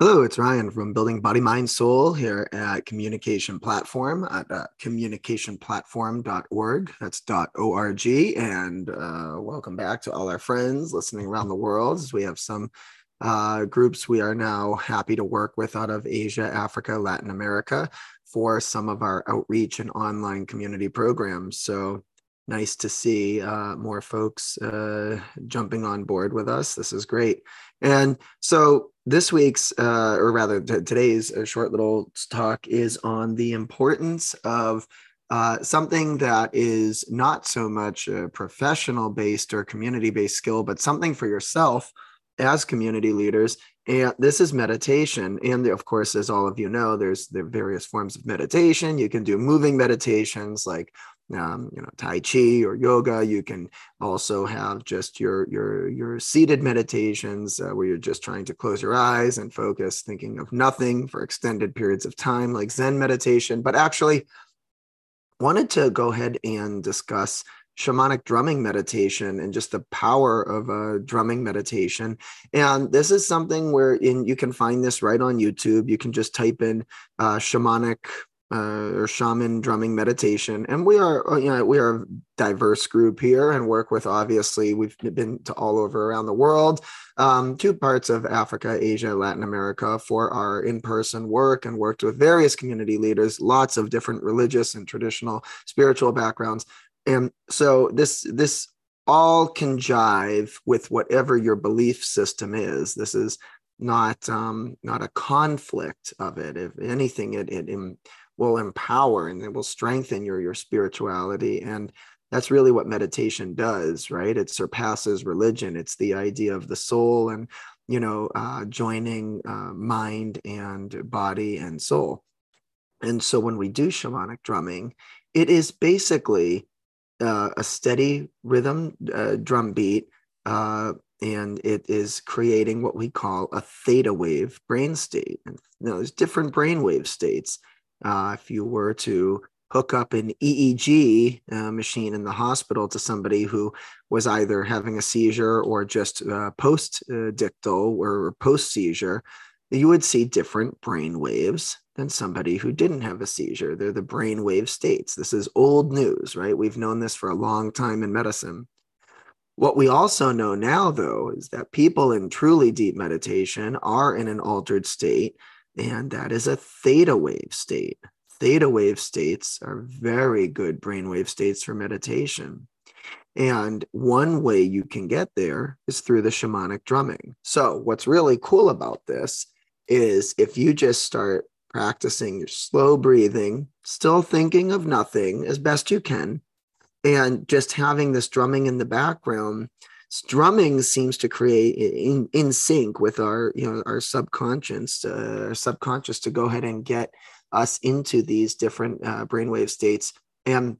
Hello, it's Ryan from Building Body, Mind, Soul here at Communication Platform at uh, communicationplatform.org. That's dot .org. And uh, welcome back to all our friends listening around the world. We have some uh, groups we are now happy to work with out of Asia, Africa, Latin America for some of our outreach and online community programs. So nice to see uh, more folks uh, jumping on board with us. This is great. And so this week's, uh, or rather t- today's uh, short little talk is on the importance of uh, something that is not so much a professional based or community based skill, but something for yourself as community leaders. And this is meditation. And of course, as all of you know, there's the various forms of meditation. You can do moving meditations like um, you know tai chi or yoga. You can also have just your your your seated meditations uh, where you're just trying to close your eyes and focus thinking of nothing for extended periods of time like zen meditation. But actually wanted to go ahead and discuss shamanic drumming meditation and just the power of a drumming meditation. And this is something where in you can find this right on youtube. You can just type in uh, shamanic uh, or shaman drumming meditation. And we are uh, you know we are a diverse group here and work with obviously we've been to all over around the world um, two parts of africa asia latin america for our in-person work and worked with various community leaders lots of different religious and traditional spiritual backgrounds. And so this this all can jive with whatever your belief system is. This is not um, not a conflict of it. If anything it, it will empower and it will strengthen your your spirituality. And that's really what meditation does right? It surpasses religion. It's the idea of the soul and you know uh, joining uh, mind and body and soul. And so when we do shamanic drumming it is basically uh, a steady rhythm uh, drum beat uh, and it is creating what we call a theta wave brain state. And you know, there's different brain wave states uh, if you were to hook up an EEG uh, machine in the hospital to somebody who was either having a seizure or just uh, post ictal or post seizure, you would see different brain waves than somebody who didn't have a seizure. They're the brain wave states. This is old news, right? We've known this for a long time in medicine. What we also know now, though, is that people in truly deep meditation are in an altered state and that is a theta wave state. Theta wave states are very good brainwave states for meditation. And one way you can get there is through the shamanic drumming. So, what's really cool about this is if you just start practicing your slow breathing, still thinking of nothing as best you can, and just having this drumming in the background, strumming seems to create in, in sync with our you know our subconscious uh, our subconscious to go ahead and get us into these different uh, brainwave states. And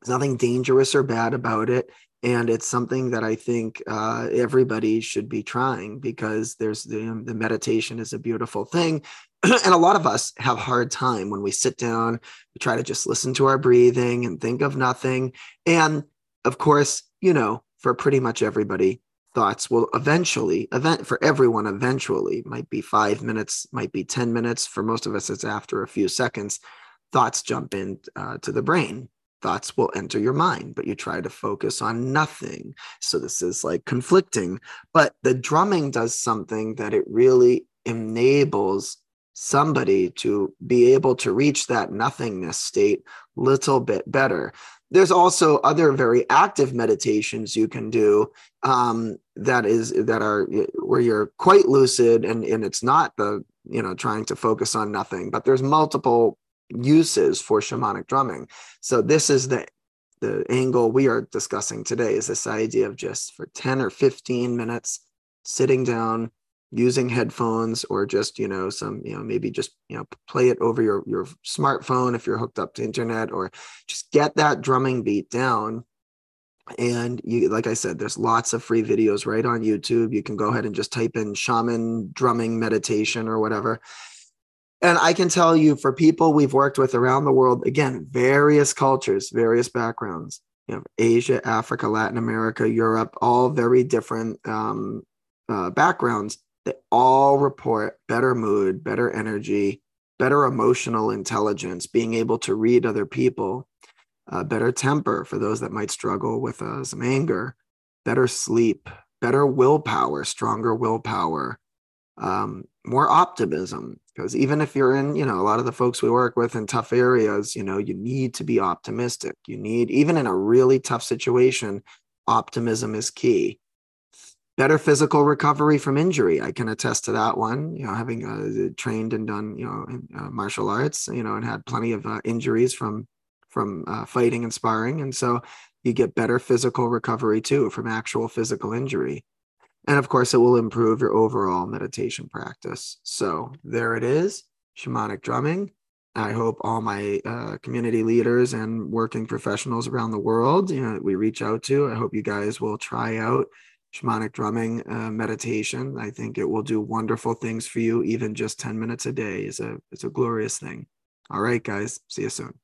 there's nothing dangerous or bad about it. And it's something that i think uh, everybody should be trying because there's the, the meditation is a beautiful thing. And a lot of us have hard time when we sit down we try to just listen to our breathing and think of nothing. And of course you know for pretty much everybody. Thoughts will eventually event for everyone eventually might be five minutes might be 10 minutes. For most of us it's after a few seconds. Thoughts jump in uh, to the brain. Thoughts will enter your mind but you try to focus on nothing. So this is like conflicting but the drumming does something that it really enables somebody to be able to reach that nothingness state a little bit better there's also other very active meditations you can do um, that is that are where you're quite lucid and and it's not the you know trying to focus on nothing but there's multiple uses for shamanic drumming. So this is the the angle we are discussing today is this idea of just for 10 or 15 minutes sitting down using headphones or just you know some you know maybe just you know play it over your your smartphone if you're hooked up to internet or just get that drumming beat down. And you like i said there's lots of free videos right on youtube. You can go ahead and just type in shaman drumming meditation or whatever. And i can tell you for people we've worked with around the world again various cultures various backgrounds you know asia africa latin america europe all very different um, uh, backgrounds they all report better mood, better energy, better emotional intelligence, being able to read other people, uh, better temper for those that might struggle with uh, some anger, better sleep, better willpower, stronger willpower, um, more optimism. Because even if you're in, you know, a lot of the folks we work with in tough areas, you know, you need to be optimistic. You need, even in a really tough situation, optimism is key. Better physical recovery from injury. I can attest to that one. You know, having uh, trained and done, you know, in, uh, martial arts, you know, and had plenty of uh, injuries from from uh, fighting and sparring, and so you get better physical recovery too from actual physical injury. And of course, it will improve your overall meditation practice. So there it is shamanic drumming. I hope all my uh, community leaders and working professionals around the world, you know, we reach out to. I hope you guys will try out shamanic drumming uh, meditation. I think it will do wonderful things for you. Even just ten minutes a day is a is a glorious thing. All right, guys. See you soon.